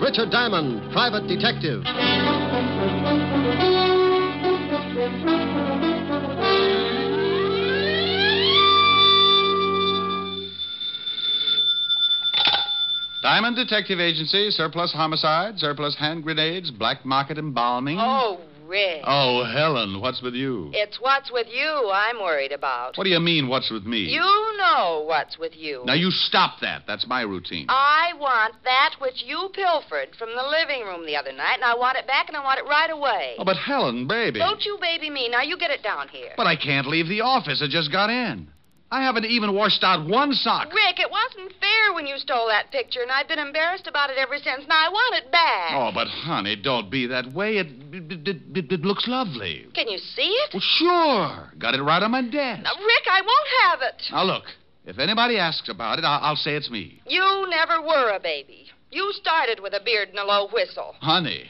Richard Diamond, private detective. Diamond Detective Agency, surplus homicide, surplus hand grenades, black market embalming. Oh, Rick. Oh, Helen, what's with you? It's what's with you I'm worried about. What do you mean, what's with me? You know what's with you. Now, you stop that. That's my routine. I want that which you pilfered from the living room the other night, and I want it back, and I want it right away. Oh, but Helen, baby. Don't you baby me. Now you get it down here. But I can't leave the office. I just got in. I haven't even washed out one sock. Rick, it wasn't fair when you stole that picture, and I've been embarrassed about it ever since. Now I want it back. Oh, but honey, don't be that way. It it, it, it, looks lovely. Can you see it? Well, sure. Got it right on my desk. Now, Rick, I won't have it. Now look, if anybody asks about it, I'll, I'll say it's me. You never were a baby. You started with a beard and a low whistle. Honey,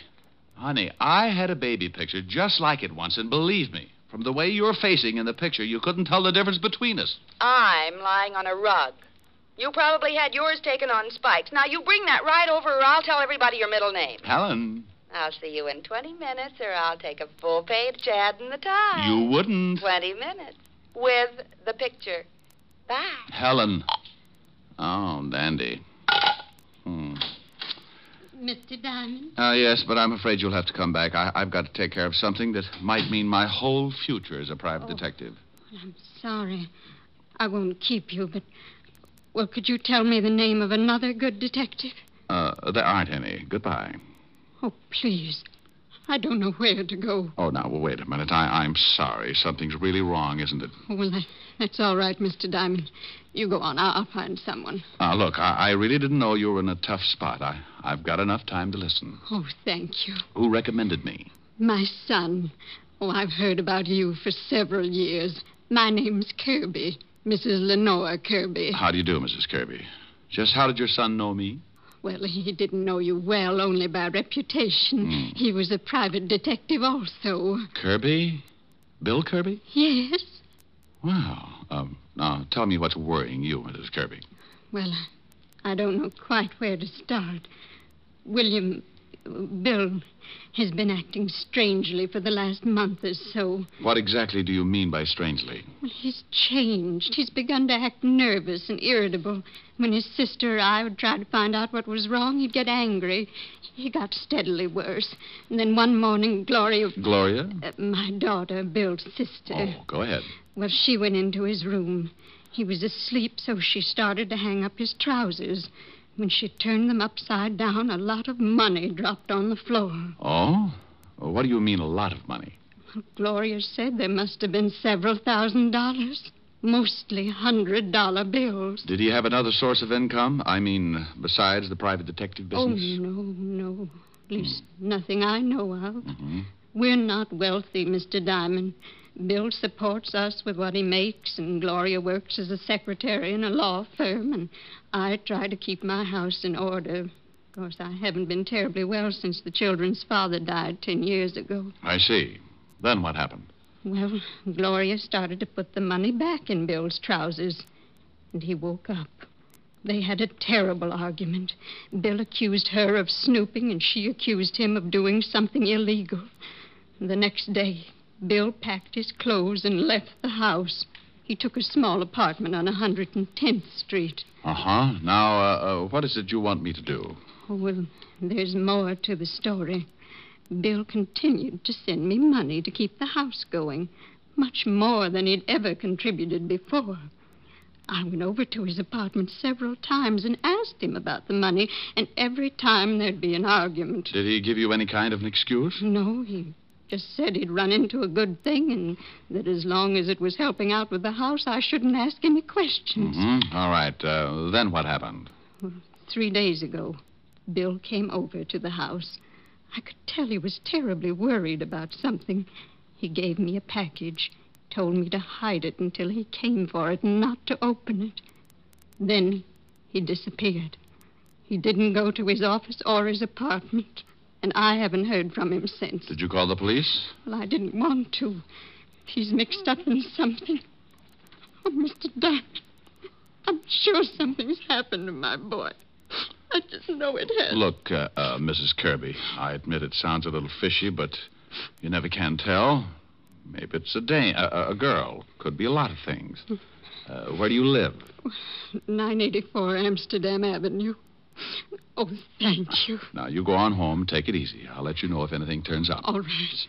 honey, I had a baby picture just like it once, and believe me, from the way you're facing in the picture, you couldn't tell the difference between us. I'm lying on a rug. You probably had yours taken on spikes. Now you bring that right over, or I'll tell everybody your middle name. Helen, I'll see you in 20 minutes, or I'll take a full page ad in the Times. you wouldn't. 20 minutes. With the picture. Bye. Helen. Oh, dandy. Mr. Diamond? Uh, yes, but I'm afraid you'll have to come back. I, I've got to take care of something that might mean my whole future as a private Oh. detective. I'm sorry. I won't keep you, but. Well, could you tell me the name of another good detective? Uh, there aren't any. Goodbye. Oh, please. I don't know where to go. Oh, now, well, wait a minute. I, I'm sorry. Something's really wrong, isn't it? Oh, well, that, that's all right, Mr. Diamond. You go on. I'll, I'll find someone. Uh, look, I, I really didn't know you were in a tough spot. I, I've got enough time to listen. Oh, thank you. Who recommended me? My son. Oh, I've heard about you for several years. My name's Kirby, Mrs. Lenore Kirby. How do you do, Mrs. Kirby? Just how did your son know me? Well, he didn't know you well, only by reputation. Hmm. He was a private detective also. Kirby? Bill Kirby? Yes? Wow. Um, now, tell me what's worrying you, Mrs. Kirby. Well, I don't know quite where to start. William, Bill, has been acting strangely for the last month or so. What exactly do you mean by strangely? Well, he's changed. He's begun to act nervous and irritable. When his sister or I would try to find out what was wrong, he'd get angry. He got steadily worse. And then one morning, Gloria, Gloria? uh, my daughter, Bill's sister, Oh, go ahead. well, she went into his room. He was asleep, so she started to hang up his trousers. When she turned them upside down, a lot of money dropped on the floor. Oh? Well, what do you mean, a lot of money? Gloria said there must have been several thousand dollars, mostly hundred dollar bills. Did he have another source of income? I mean, besides the private detective business? Oh, no, no. At least nothing I know of. Mhm. We're not wealthy, Mr. Diamond. Bill supports us with what he makes, and Gloria works as a secretary in a law firm, and I try to keep my house in order. Of course, I haven't been terribly well since the children's father died ten years ago. I see. Then what happened? Well, Gloria started to put the money back in Bill's trousers, and he woke up. They had a terrible argument. Bill accused her of snooping, and she accused him of doing something illegal. The next day, Bill packed his clothes and left the house. He took a small apartment on 110th Street. Uh huh. Now, uh, uh, what is it you want me to do? Oh, well, there's more to the story. Bill continued to send me money to keep the house going, much more than he'd ever contributed before. I went over to his apartment several times and asked him about the money, and every time there'd be an argument. Did he give you any kind of an excuse? No, he just said he'd run into a good thing and that as long as it was helping out with the house, I shouldn't ask any questions. Mm-hmm. All right. Uh, then what happened? Three days ago, Bill came over to the house. I could tell he was terribly worried about something. He gave me a package, told me to hide it until he came for it and not to open it. Then he disappeared. He didn't go to his office or his apartment, and I haven't heard from him since. Did you call the police? Well, I didn't want to. He's mixed up in something. Oh, Mr. Diamond, I'm sure something's happened to my boy. I just know it has. Look, uh, uh, Mrs. Kirby, I admit it sounds a little fishy, but you never can tell. Maybe it's a dame, a, a girl. Could be a lot of things. Uh, where do you live? 984 Amsterdam Avenue. Oh, thank you. Now, you go on home. Take it easy. I'll let you know if anything turns up. All right.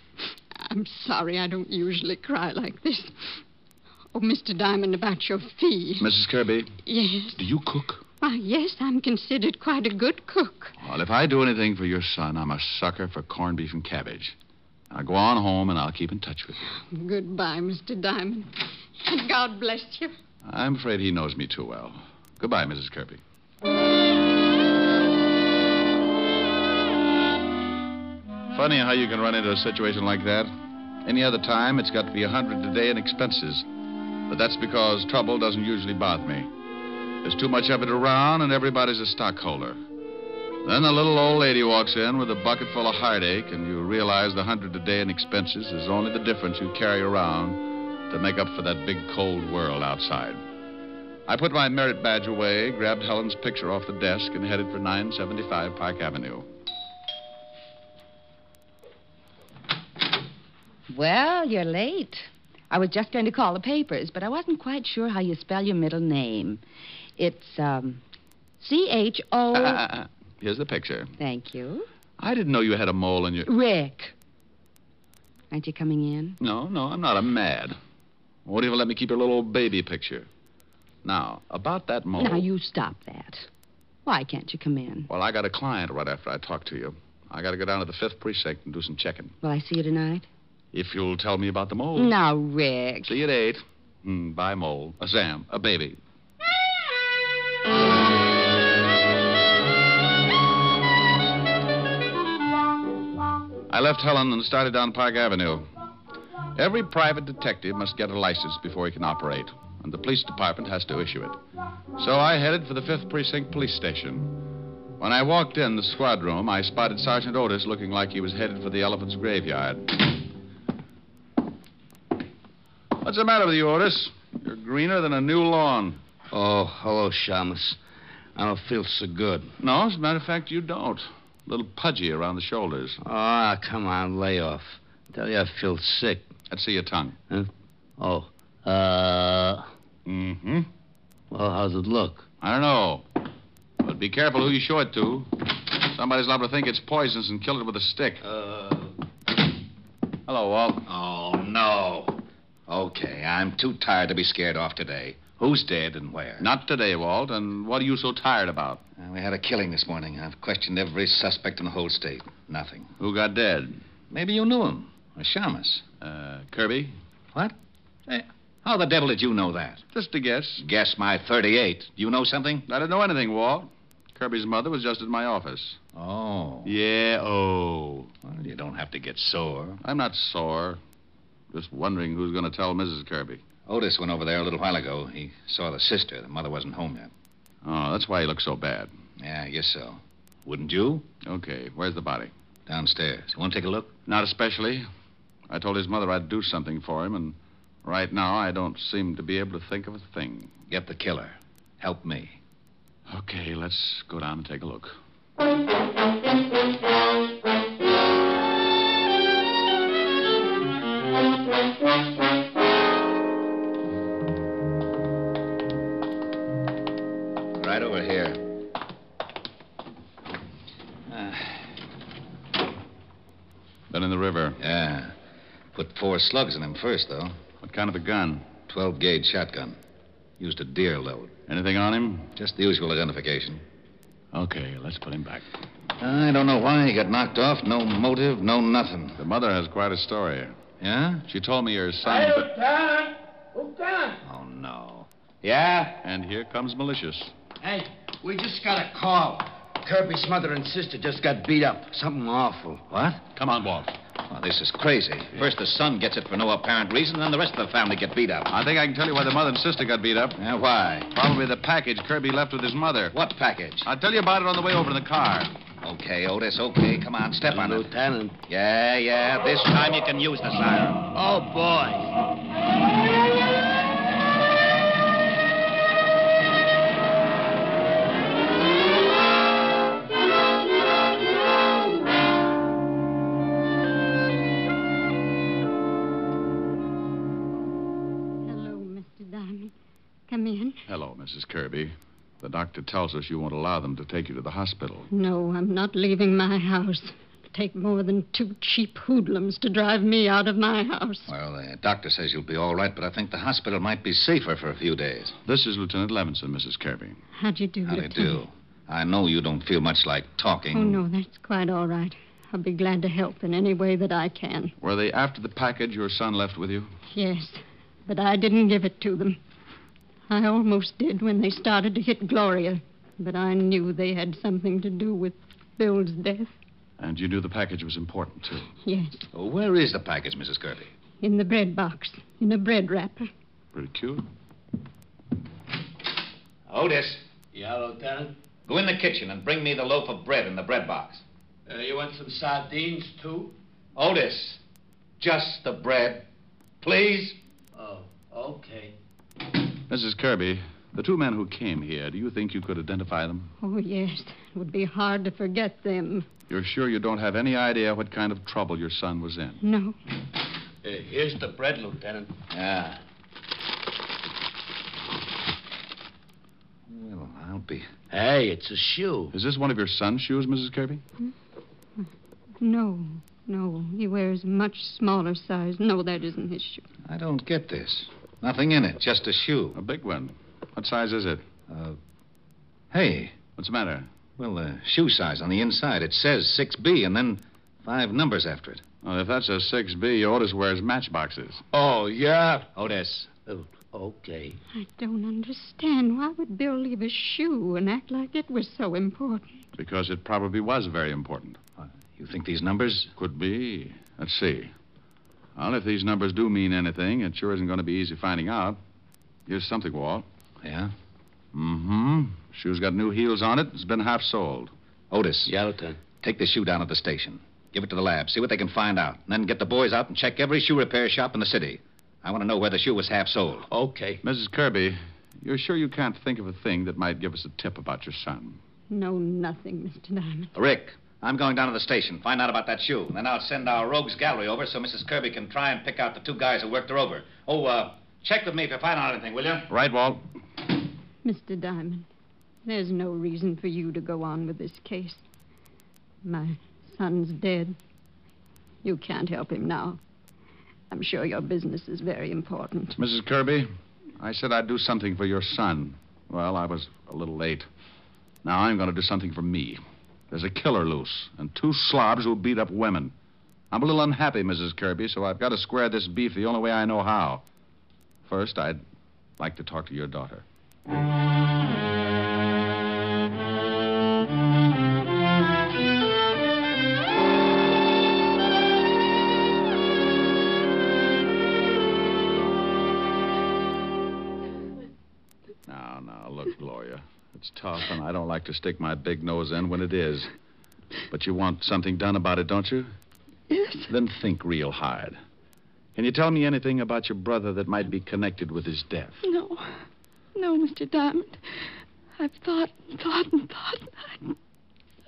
I'm sorry I don't usually cry like this. Oh, Mr. Diamond, about your fee. Mrs. Kirby, Yes. do you cook? Why, yes, I'm considered quite a good cook. Well, if I do anything for your son, I'm a sucker for corned beef and cabbage. Now, go on home, and I'll keep in touch with you. Goodbye, Mr. Diamond. And God bless you. I'm afraid he knows me too well. Goodbye, Mrs. Kirby. Funny how you can run into a situation like that. Any other time, it's got to be a hundred a day in expenses. But that's because trouble doesn't usually bother me. There's too much of it around, and everybody's a stockholder. Then the little old lady walks in with a bucket full of heartache, and you realize the hundred a day in expenses is only the difference you carry around to make up for that big cold world outside. I put my merit badge away, grabbed Helen's picture off the desk, and headed for 975 Park Avenue. Well, you're late. I was just going to call the papers, but I wasn't quite sure how you spell your middle name. It's um, C H O. Uh, uh, uh, here's the picture. Thank you, I didn't know you had a mole in your. Rick. Aren't you coming in? No, no, I'm not. I'm mad. Won't even let me keep your little old baby picture. Now, about that mole. Now you stop that. Why can't you come in? Well, I got a client right after I talked to you. I got to go down to the fifth precinct and do some checking. Will I see you tonight? If you'll tell me about the mole. Now, Rick. See you at eight. Mm, bye, mole. A Sam, a baby. I left Helen and started down Park Avenue. Every private detective must get a license before he can operate, and the police department has to issue it. So I headed for the 5th Precinct Police Station. When I walked in the squad room, I spotted Sergeant Otis looking like he was headed for the elephant's graveyard. What's the matter with you, Otis? You're greener than a new lawn. Oh, hello, Shamus. I don't feel so good. No, as a matter of fact, you don't. A little pudgy around the shoulders. Ah, come on, lay off. I tell you, I feel sick. Let's see your tongue. Oh, uh, Mm-hmm. well, how's it look? I don't know. But be careful who you show it to. Somebody's liable to think it's poisonous and kill it with a stick. Uh, Hello, Walt. Oh, no. Okay, I'm too tired to be scared off today. Who's dead and where? Not today, Walt. And what are you so tired about? Uh, we had a killing this morning. I've questioned every suspect in the whole state. Nothing. Who got dead? Maybe you knew him. A Shamus. Uh, Kirby? What? Hey, how the devil did you know that? Just a guess. Guess my 38. Do you know something? I didn't know anything, Walt. Kirby's mother was just at my office. Oh. Yeah, oh. Well, you don't have to get sore. I'm not sore. Just wondering who's going to tell Mrs. Kirby. Otis went over there a little while ago. He saw the sister. The mother wasn't home yet. Oh, that's why he looks so bad. Yeah, I guess so. Wouldn't you? Okay, where's the body? Downstairs. You want to take a look? Not especially. I told his mother I'd do something for him, and right now I don't seem to be able to think of a thing. Get the killer. Help me. Okay, let's go down and take a look. Right over here. Uh, Then in the river. yeah. Put four slugs in him first, though. What kind of a gun? 12 gauge shotgun. Used a deer load. Anything on him? Just the usual identification. Okay, let's put him back. I don't know why he got knocked off. No motive, no nothing. The mother has quite a story. Yeah? She told me your son. Lieutenant! Lieutenant! Oh, no. Yeah? And here comes malicious. Hey, we just got a call. Kirby's mother and sister just got beat up. Something awful. What? Come on, Walt. Well, this is crazy. First the son gets it for no apparent reason, then the rest of the family get beat up. I think I can tell you why the mother and sister got beat up. Yeah, why? Probably the package Kirby left with his mother. What package? I'll tell you about it on the way over in the car. Okay, Otis, okay. Come on, step on it. Lieutenant. Yeah, yeah. This time you can use the siren. Oh, boy. Hello, Mr. Diamond. Come in. Hello, Mrs. Kirby. The doctor tells us you won't allow them to take you to the hospital. No, I'm not leaving my house. It'll take more than two cheap hoodlums to drive me out of my house. Well, the doctor says you'll be all right, but I think the hospital might be safer for a few days. This is Lieutenant Levinson, Mrs. Kirby. How'd you do, How do you Lieutenant? do? I know you don't feel much like talking. Oh, no, that's quite all right. I'll be glad to help in any way that I can. Were they after the package your son left with you? Yes, but I didn't give it to them. I almost did when they started to hit Gloria, but I knew they had something to do with Bill's death. And you knew the package was important, too. Yes, Oh, where is the package, Mrs. Kirby? in the bread box, in a bread wrapper. Pretty cute. Otis, Yeah, Lieutenant? go in the kitchen and bring me the loaf of bread in the bread box. Uh, you want some sardines, too? Otis, just the bread. Please? Oh, okay. Mrs. Kirby, the two men who came here, do you think you could identify them? Oh, yes, it would be hard to forget them. You're sure you don't have any idea what kind of trouble your son was in? No, Uh, here's the bread, Lieutenant. Yeah. Well, I'll be. Hey, it's a shoe. Is this one of your son's shoes, Mrs. Kirby? no, no. He wears much smaller size. No, that isn't his shoe. I don't get this. Nothing in it, just a shoe. A big one. What size is it? Uh, hey, What's the matter? well, the shoe size on the inside. It says 6B and then five numbers after it. Well, if that's a 6B, Otis wears matchboxes. Oh, yeah? Otis. Oh, okay. I don't understand. Why would Bill leave a shoe and act like it was so important? Because it probably was very important. You think these numbers? Could be. Let's see. Well, if these numbers do mean anything, it sure isn't going to be easy finding out. Here's something, Walt. Yeah? Mm-hmm. Shoe's got new heels on it. It's been half soled. Otis. Yeah, Lieutenant. Take the shoe down at the station. Give it to the lab. See what they can find out. And then get the boys out and check every shoe repair shop in the city. I want to know where the shoe was half sold. Okay. Mrs. Kirby, you're sure you can't think of a thing that might give us a tip about your son? No, nothing, Mr. Diamond. Rick, I'm going down to the station. Find out about that shoe. And then I'll send our rogues gallery over so Mrs. Kirby can try and pick out the two guys who worked her over. Oh, uh, check with me if you find out anything, will you? Right, Walt? Mr. Diamond, there's no reason for you to go on with this case. My son's dead. You can't help him now. I'm sure your business is very important. Mrs. Kirby, I said I'd do something for your son. Well, I was a little late. Now I'm going to do something for me. There's a killer loose, and two slobs who beat up women. I'm a little unhappy, Mrs. Kirby, so I've got to square this beef the only way I know how. First, I'd like to talk to your daughter. Now, now, look, Gloria. It's tough, and I don't like to stick my big nose in when it is. But you want something done about it, don't you? Yes. Then think real hard. Can you tell me anything about your brother that might be connected with his death? No. No, Mr. Diamond. I've thought and thought and thought. I,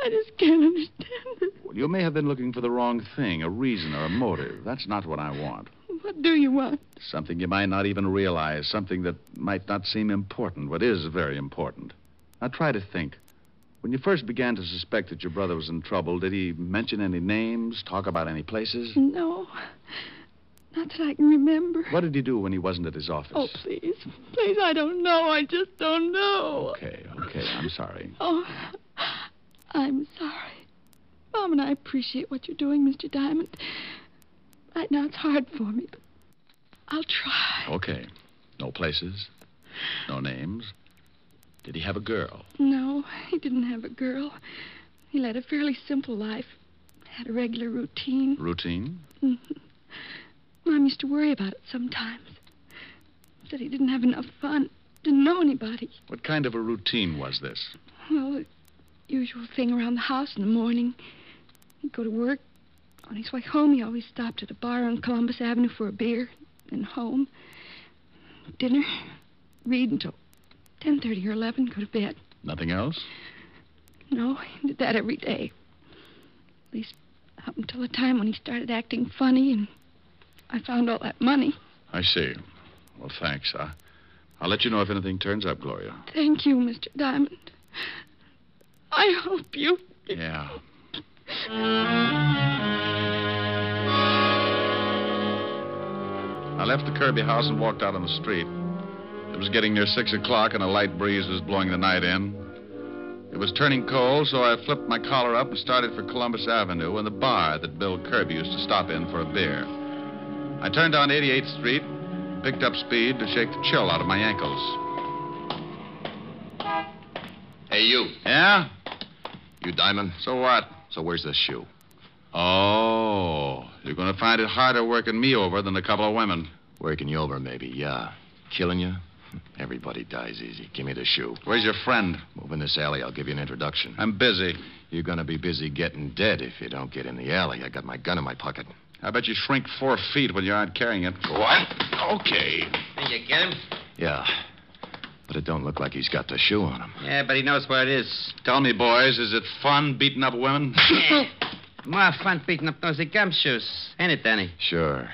I just can't understand it. Well, you may have been looking for the wrong thing, a reason or a motive. That's not what I want. What do you want? Something you might not even realize, something that might not seem important, but is very important. Now try to think. When you first began to suspect that your brother was in trouble, did he mention any names, talk about any places? No. Not that I can remember. What did he do when he wasn't at his office? Oh, please. Please, I don't know. I just don't know. Okay, okay, I'm sorry. Oh, I'm sorry. Mom and I appreciate what you're doing, Mr. Diamond. Right now it's hard for me, but I'll try. Okay. No places, no names. Did he have a girl? No, he didn't have a girl. He led a fairly simple life. Had a regular routine. Routine? hmm Mom used to worry about it sometimes. Said he didn't have enough fun. Didn't know anybody. What kind of a routine was this? Well, the usual thing around the house in the morning. He'd go to work. On his way home, he always stopped at a bar on Columbus Avenue for a beer. Then home. Dinner. Read until 10.30 or 11. Go to bed. Nothing else? No, he did that every day. At least up until the time when he started acting funny and I found all that money. I see. Well, thanks. I, I'll let you know if anything turns up, Gloria. Thank you, Mr. Diamond. I hope you. Yeah. I left the Kirby house and walked out on the street. It was getting near six o'clock, and a light breeze was blowing the night in. It was turning cold, so I flipped my collar up and started for Columbus Avenue and the bar that Bill Kirby used to stop in for a beer. I turned down 88th Street, picked up speed to shake the chill out of my ankles. Hey, you. Yeah? You Diamond? So what? So where's this shoe? Oh, you're going to find it harder working me over than a couple of women. Working you over, maybe, yeah. Killing you? Everybody dies easy. Give me the shoe. Where's your friend? Move in this alley. I'll give you an introduction. I'm busy. You're going to be busy getting dead if you don't get in the alley. I got my gun in my pocket. I bet you shrink four feet when you aren't carrying it. What? Okay. Did you get him? Yeah. But it don't look like he's got the shoe on him. Yeah, but he knows where it is. Tell me, boys, is it fun beating up women? More fun beating up those gumshoes. Ain't it, Danny? Sure.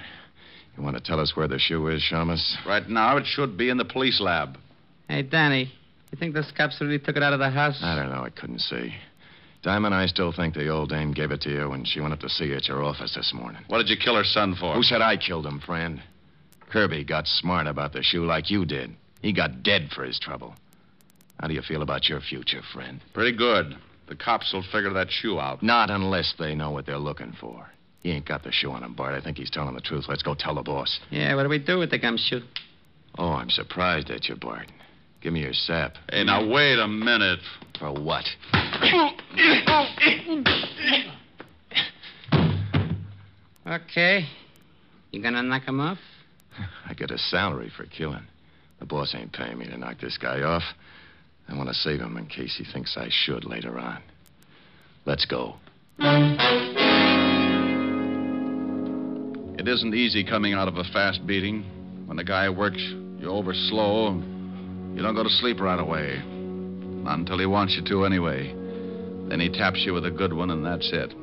You want to tell us where the shoe is, Shamus? right now, it should be in the police lab. Hey, Danny, you think those cops really took it out of the house? I don't know. I couldn't see. Diamond, I still think the old dame gave it to you when she went up to see you at your office this morning. What did you kill her son for? Who said I killed him, friend? Kirby got smart about the shoe like you did. He got dead for his trouble. How do you feel about your future, friend? Pretty good. The cops will figure that shoe out. Not unless they know what they're looking for. He ain't got the shoe on him, Bart. I think he's telling the truth. Let's go tell the boss. Yeah, what do we do with the gumshoe? Oh, I'm surprised at you, Bart. Give me your sap. Hey, now wait a minute. For what? Okay. You gonna knock him off? I get a salary for killing. The boss ain't paying me to knock this guy off. I want to save him in case he thinks I should later on. Let's go. It isn't easy coming out of a fast beating. When the guy works you over slow, you don't go to sleep right away. Not until he wants you to, anyway. Then he taps you with a good one, and that's it.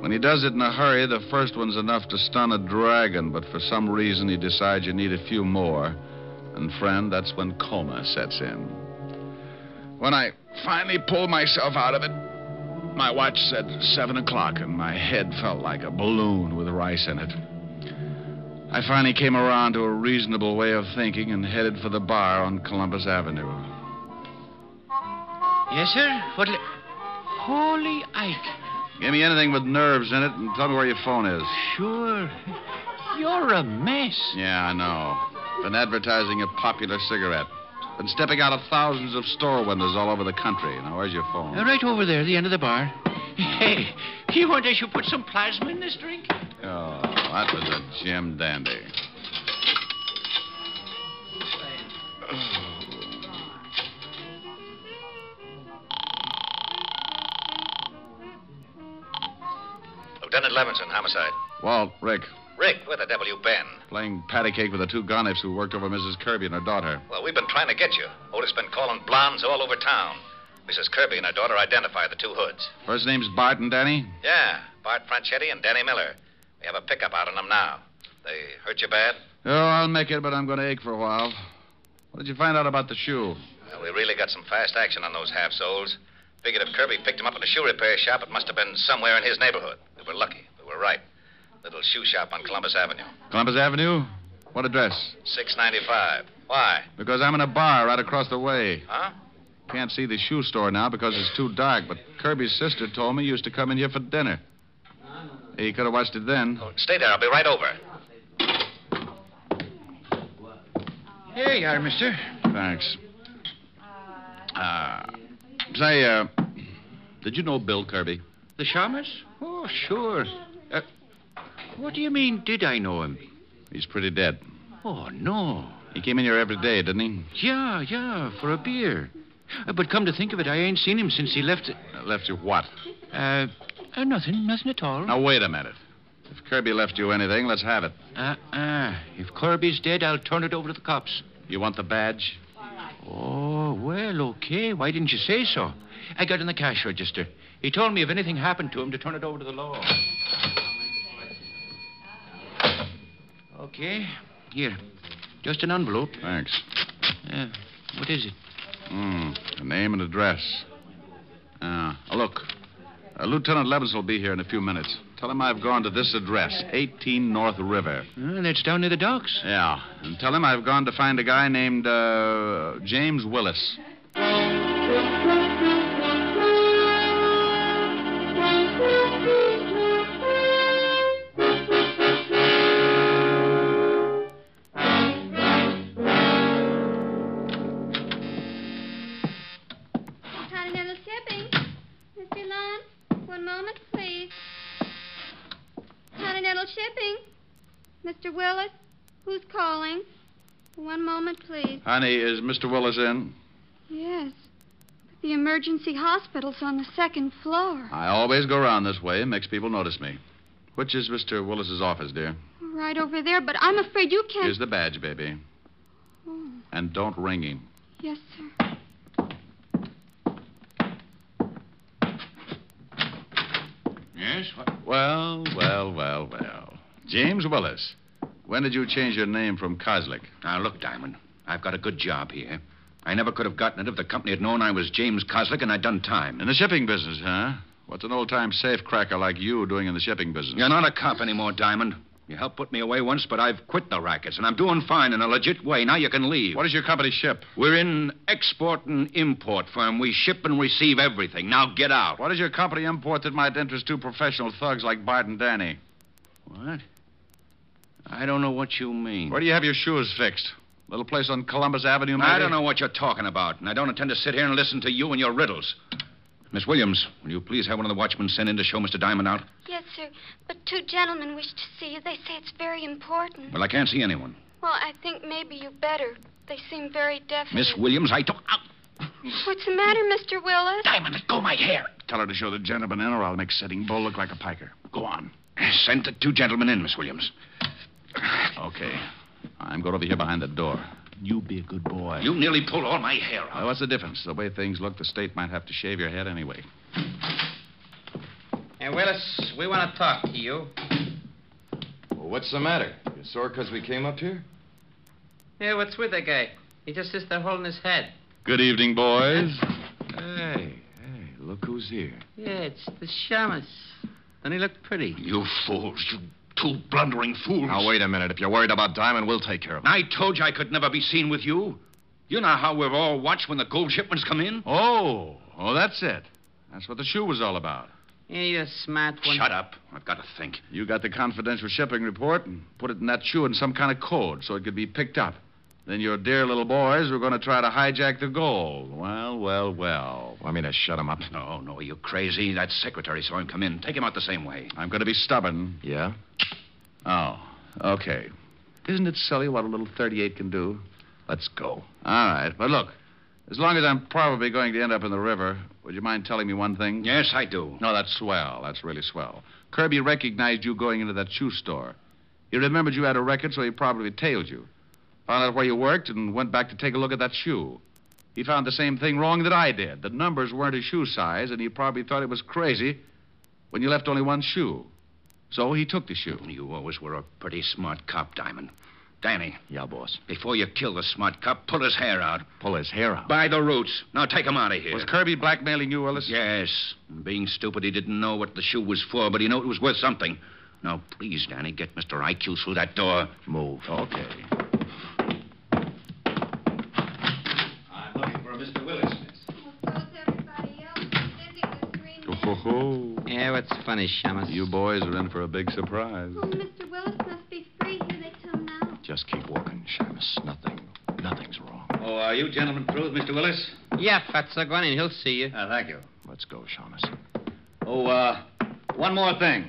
When he does it in a hurry, the first one's enough to stun a dragon, but for some reason he decides you need a few more. And, friend, that's when coma sets in. When I finally pulled myself out of it, my watch said seven o'clock, and my head felt like a balloon with rice in it. I finally came around to a reasonable way of thinking and headed for the bar on Columbus Avenue. Yes, sir? What? Holy Ike. Give me anything with nerves in it and tell me where your phone is. Sure. You're a mess. Yeah, I know. Been advertising a popular cigarette. Been stepping out of thousands of store windows all over the country. Now, where's your phone? Uh, right over there, the end of the bar. Hey, you want I should put some plasma in this drink? Oh, that was a Jim Dandy. Lieutenant Levinson, homicide. Walt, Rick, Rick, where the devil you been? Playing patty cake with the two gonnips who worked over Mrs. Kirby and her daughter. Well, we've been trying to get you. Otis been calling blondes all over town. Mrs. Kirby and her daughter identify the two hoods. First name's Bart and Danny? Yeah, Bart Franchetti and Danny Miller. We have a pickup out on them now. They hurt you bad? Oh, I'll make it, but I'm going to ache for a while. What did you find out about the shoe? Well, we really got some fast action on those half soles. Figured if Kirby picked him up in a shoe repair shop, it must have been somewhere in his neighborhood. We were lucky. We were right. Little shoe shop on Columbus Avenue. Columbus Avenue? What address? 695. Why? Because I'm in a bar right across the way. Huh? Can't see the shoe store now because it's too dark, but Kirby's sister told me you used to come in here for dinner. He could have watched it then. Oh, stay there. I'll be right over. Here you are, mister. Thanks. Uh, say, uh, did you know Bill Kirby? The shamus? Oh, sure. What do you mean, did I know him? He's pretty dead. Oh, no. He came in here every day, didn't he? Yeah, yeah, for a beer. Uh, but come to think of it, I ain't seen him since he left. Uh, left you what? Uh, uh, nothing, nothing at all. Now, wait a minute. If Kirby left you anything, let's have it. Uh-uh. If Kirby's dead, I'll turn it over to the cops. You want the badge? Oh, well, okay. Why didn't you say so? I got in the cash register. He told me if anything happened to him to turn it over to the law. Okay. Here. Just an envelope. Thanks. Uh, what is it? Hmm. A name and address. Uh, look. Uh, Lieutenant Levins will be here in a few minutes. Tell him I've gone to this address, 18 North River. Uh, that's down near the docks. Yeah. And tell him I've gone to find a guy named uh, James Willis. Please. Honey, is Mr. Willis in? Yes. But the emergency hospital's on the second floor. I always go around this way. It makes people notice me. Which is Mr. Willis's office, dear? Right over there, but I'm afraid you can't. Here's the badge, baby. Oh, And don't ring him. yes, sir. Yes? What? Well, well, well, well. James Willis. When did you change your name from Kozlik? Now, look, Diamond. I've got a good job here. I never could have gotten it if the company had known I was James Kozlik and I'd done time. In the shipping business, huh? What's an old time safe cracker like you doing in the shipping business? You're not a cop anymore, Diamond. You helped put me away once, but I've quit the rackets, and I'm doing fine in a legit way. Now you can leave. What does your company ship? We're in export and import firm. We ship and receive everything. Now get out. What does your company import that might interest two professional thugs like Bart and Danny? What? I don't know what you mean. Where do you have your shoes fixed? Little place on Columbus Avenue, maybe? I don't know what you're talking about, and I don't intend to sit here and listen to you and your riddles. Miss Williams, will you please have one of the watchmen sent in to show Mr. Diamond out? Yes, sir. But two gentlemen wish to see you. They say it's very important. Well, I can't see anyone. Well, I think maybe you better. They seem very definite. Miss Williams, I don't. Ow. What's the matter, Mr. Willis? Diamond, let go my hair. Tell her to show the gentleman in, or I'll make Sitting Bull look like a piker. Go on. Send the two gentlemen in, Miss Williams. Okay. I'm going over here behind the door. You be a good boy. You nearly pulled all my hair out. Well, what's the difference? The way things look, the state might have to shave your head anyway. Hey, Willis, we want to talk to you. Well, what's the matter? You sore because we came up here? Yeah, what's with the guy? He just sits there holding his head. Good evening, boys. Hey, hey, look who's here. Yeah, it's the shamus. Doesn't he look pretty? You fools, you two blundering fools. Now, wait a minute. If you're worried about Diamond, we'll take care of him. I told you I could never be seen with you. You know how we're all watched when the gold shipments come in? Oh, oh, that's it. That's what the shoe was all about. Yeah, you're a smart one. Shut up. I've got to think. You got the confidential shipping report and put it in that shoe in some kind of code so it could be picked up. Then your dear little boys were going to try to hijack the gold. Well, well, well. Want me to shut him up? No, no, you crazy. That secretary saw him come in. Take him out the same way. I'm going to be stubborn. Yeah? Oh, okay. Isn't it silly what a little 38 can do? Let's go. All right. But look, as long as I'm probably going to end up in the river, would you mind telling me one thing? Yes, I do. No, that's swell. That's really swell. Kirby recognized you going into that shoe store. He remembered you had a record, so he probably tailed you. Found out where you worked and went back to take a look at that shoe. He found the same thing wrong that I did. The numbers weren't his shoe size, and he probably thought it was crazy when you left only one shoe. So he took the shoe. You always were a pretty smart cop, Diamond. Danny. Yeah, boss. Before you kill the smart cop, pull his hair out. Pull his hair out? By the roots. Now take him out of here. Was Kirby blackmailing you, Willis? Yes. Being stupid, he didn't know what the shoe was for, but he knew it was worth something. Now, please, Danny, get Mr. IQ through that door. Move. Okay. Oh, Yeah, what's funny, Shamus? You boys are in for a big surprise. Oh, Mr. Willis must be free. Here they come now. Just keep walking, Shamus. Nothing, nothing's wrong. Oh, are you gentlemen through with Mr. Willis? Yeah, Fatso, go on in. He'll see you. Uh, thank you. Let's go, Shamus. Oh, uh, one more thing.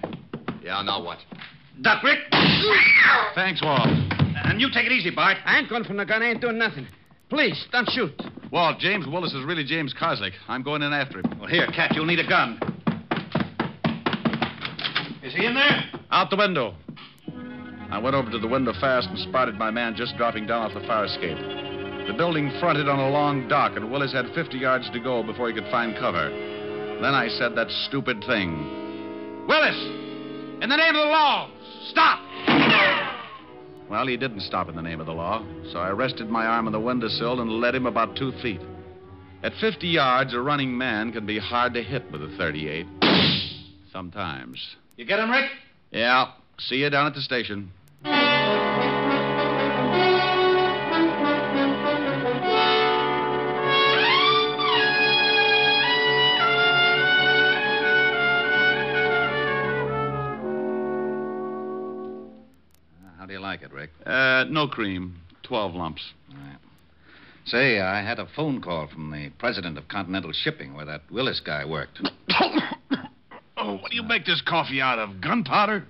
Yeah, now what? Duck, Rick! Thanks, Walt. And you take it easy, Bart. I ain't going from the gun. I ain't doing nothing. Please, don't shoot. Walt, James Willis is really James Kozlik. I'm going in after him. Well, here, Cat, you'll need a gun. Is he in there? Out the window. I went over to the window fast and spotted my man just dropping down off the fire escape. The building fronted on a long dock, and Willis had 50 yards to go before he could find cover. Then I said that stupid thing. Willis! In the name of the law, stop! Well, he didn't stop in the name of the law, so I rested my arm on the windowsill and led him about two feet. At 50 yards, a running man can be hard to hit with a 38. Sometimes. You get him, Rick? Yeah. See you down at the station. No cream. 12 lumps. Say, I had a phone call from the president of Continental Shipping where that Willis guy worked. Oh, what do you make this coffee out of? Gunpowder?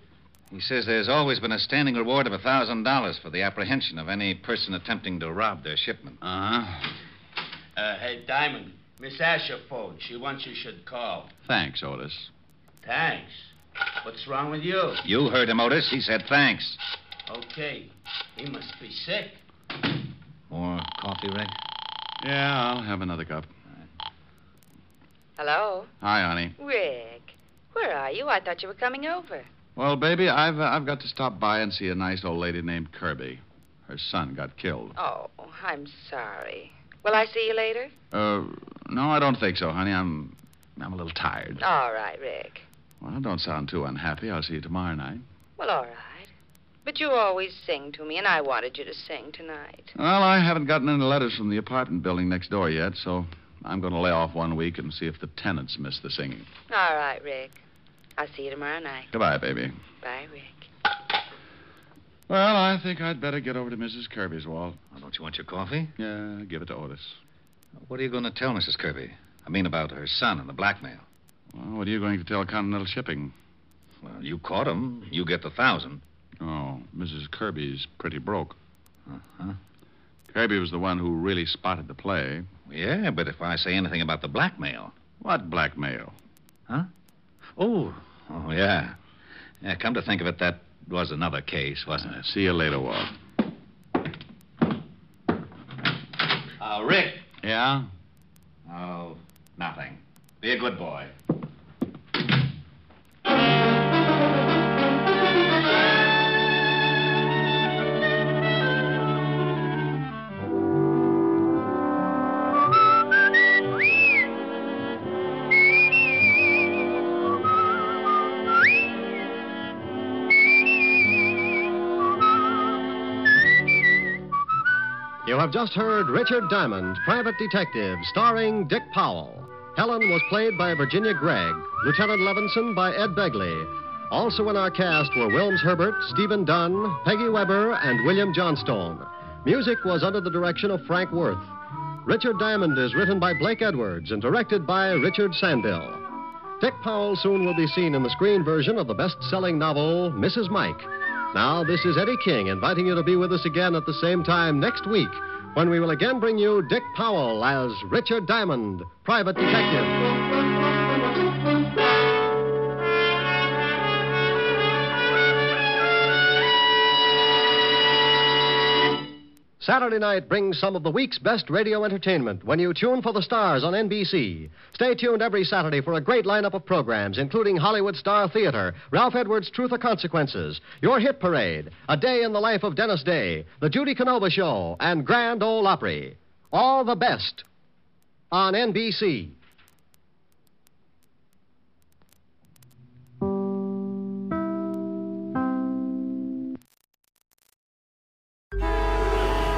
He says there's always been a standing reward of a $1,000 for the apprehension of any person attempting to rob their shipment. Uh-huh. Uh, hey, Diamond, Miss Asher phoned. She wants you should call. Thanks, Otis. Thanks. What's wrong with you? You heard him, Otis. He said thanks. Okay. He must be sick. More coffee, Rick? Yeah, I'll have another cup. Hello? Hi, honey. Rick, where are you? I thought you were coming over. Well, baby, I've uh, I've got to stop by and see a nice old lady named Kirby. Her son got killed. Oh, I'm sorry. Will I see you later? Uh, no, I don't think so, honey. I'm I'm a little tired. All right, Rick. Well, don't sound too unhappy. I'll see you tomorrow night. Well, all right. But you always sing to me, and I wanted you to sing tonight. Well, I haven't gotten any letters from the apartment building next door yet, so I'm going to lay off one week and see if the tenants miss the singing. All right, Rick. I'll see you tomorrow night. Goodbye, baby. Bye, Rick. Well, I think I'd better get over to Mrs. Kirby's, Walt. Oh, don't you want your coffee? Yeah, give it to Otis. What are you going to tell Mrs. Kirby? I mean, about her son and the blackmail. Well, what are you going to tell Continental Shipping? Well, you caught him. You get the thousand. Oh, Mrs. Kirby's pretty broke. Uh-huh. Kirby was the one who really spotted the play. Yeah, but if I say anything about the blackmail. What blackmail? Huh? Oh, oh, yeah. Yeah, come to think of it, that was another case, wasn't it? See you later, Walt. Uh, Rick. Yeah? Oh, nothing. Be a good boy. You have just heard Richard Diamond, Private Detective, starring Dick Powell. Helen was played by Virginia Gregg, Lieutenant Levinson by Ed Begley. Also in our cast were Wilms Herbert, Stephen Dunn, Peggy Webber, and William Johnstone. Music was under the direction of Frank Worth. Richard Diamond is written by Blake Edwards and directed by Richard Sandell. Dick Powell soon will be seen in the screen version of the best selling novel, Mrs. Mike. Now, this is Eddie King inviting you to be with us again at the same time next week when we will again bring you Dick Powell as Richard Diamond, Private Detective. Saturday night brings some of the week's best radio entertainment when you tune for the stars on NBC. Stay tuned every Saturday for a great lineup of programs, including Hollywood Star Theater, Ralph Edwards' Truth or Consequences, Your Hit Parade, A Day in the Life of Dennis Day, The Judy Canova Show, and Grand Ole Opry. All the best on NBC.